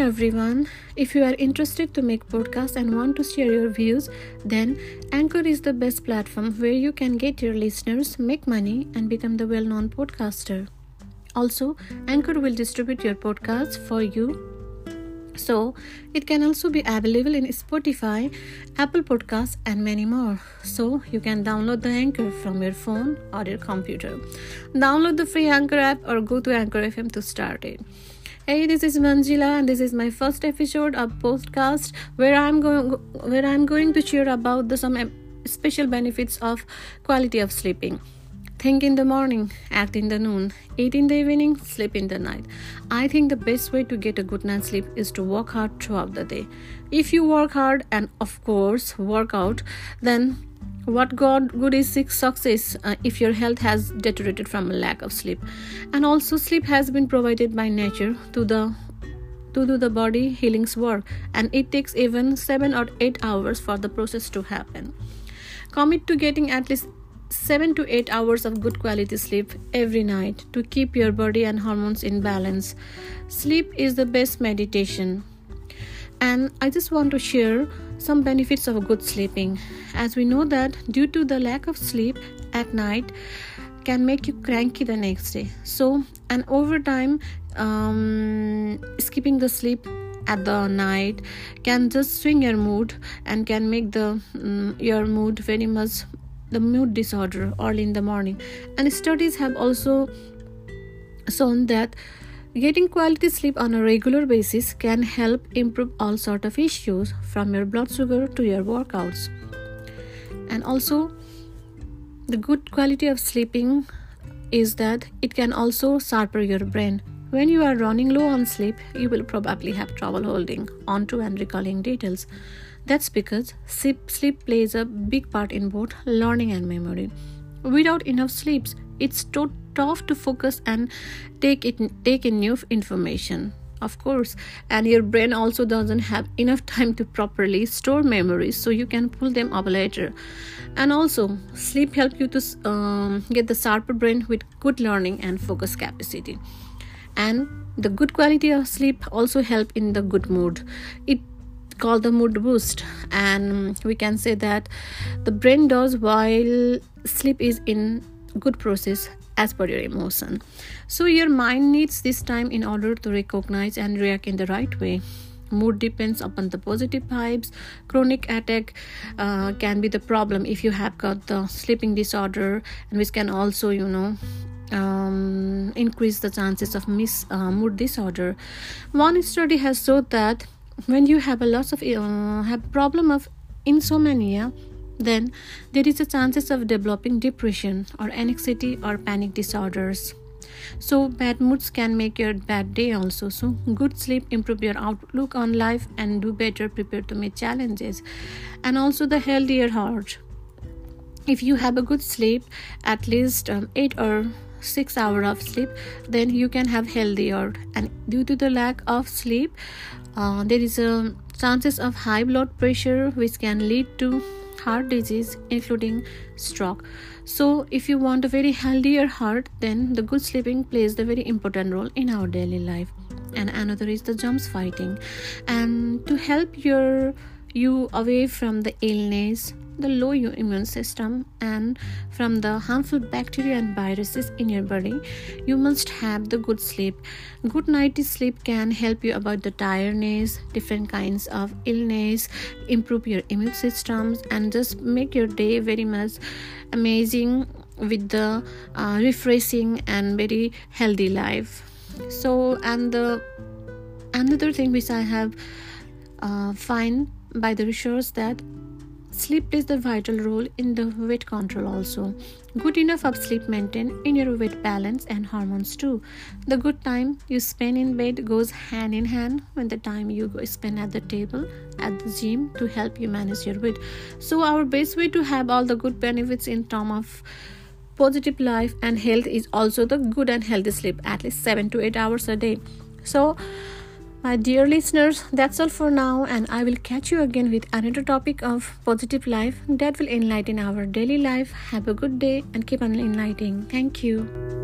everyone. If you are interested to make podcasts and want to share your views, then Anchor is the best platform where you can get your listeners, make money, and become the well-known podcaster. Also, Anchor will distribute your podcasts for you. So, it can also be available in Spotify, Apple Podcasts, and many more. So, you can download the Anchor from your phone or your computer. Download the free Anchor app or go to Anchor FM to start it. Hey, this is Manjila, and this is my first episode of podcast where I'm going where I'm going to share about the some special benefits of quality of sleeping. Think in the morning, act in the noon, eat in the evening, sleep in the night. I think the best way to get a good night's sleep is to work hard throughout the day. If you work hard and of course work out, then what god good is success uh, if your health has deteriorated from a lack of sleep. And also sleep has been provided by nature to the to do the body healing's work. And it takes even 7 or 8 hours for the process to happen. Commit to getting at least 7 to 8 hours of good quality sleep every night to keep your body and hormones in balance. Sleep is the best meditation and i just want to share some benefits of good sleeping. As we know that due to the lack of sleep at night can make you cranky the next day. So and over time um, skipping the sleep at the night can just swing your mood and can make the um, your mood very much the mood disorder early in the morning. And studies have also shown that Getting quality sleep on a regular basis can help improve all sort of issues from your blood sugar to your workouts. And also the good quality of sleeping is that it can also sharpen your brain. When you are running low on sleep, you will probably have trouble holding onto and recalling details. That's because sleep, plays a big part in both learning and memory. Without enough sleeps, it's to- tough to focus and take it take in new information of course. And your brain also doesn't have enough time to properly store memories so you can pull them up later. And also sleep help you to um, get the sharper brain with good learning and focus capacity. And the good quality of sleep also help in the good mood. It called the mood boost. And we can say that the brain does while sleep is in good process as per your emotion. So your mind needs this time in order to recognize and react in the right way. Mood depends upon the positive vibes. Chronic attack uh, can be the problem if you have got the sleeping disorder and which can also you know um, increase the chances of uh, mood disorder. One study has showed that when you have a lot of uh, have problem of insomnia then there is a chances of developing depression or anxiety or panic disorders. So bad moods can make your bad day also. So good sleep improve your outlook on life and do better prepare to meet challenges. And also the healthier heart. If you have a good sleep at least um, 8 or 6 hours of sleep then you can have healthier. And due to the lack of sleep uh, there is a chances of high blood pressure which can lead to heart disease including stroke. So if you want a very healthier heart then the good sleeping plays the very important role in our daily life. And another is the germs fighting. And to help your you away from the illness the low immune system and from the harmful bacteria and viruses in your body you must have the good sleep. Good night sleep can help you about the tiredness different kinds of illness improve your immune systems and just make your day very much amazing with the uh, refreshing and very healthy life. So and the another thing which i have uh, find by the research that Sleep plays the vital role in the weight control also. Good enough of sleep maintain in your weight balance and hormones too. The good time you spend in bed goes hand in hand with the time you spend at the table at the gym to help you manage your weight. So our best way to have all the good benefits in term of positive life and health is also the good and healthy sleep at least 7 to 8 hours a day. So my dear listeners, that's all for now, and I will catch you again with another topic of positive life that will enlighten our daily life. Have a good day and keep on enlightening. Thank you.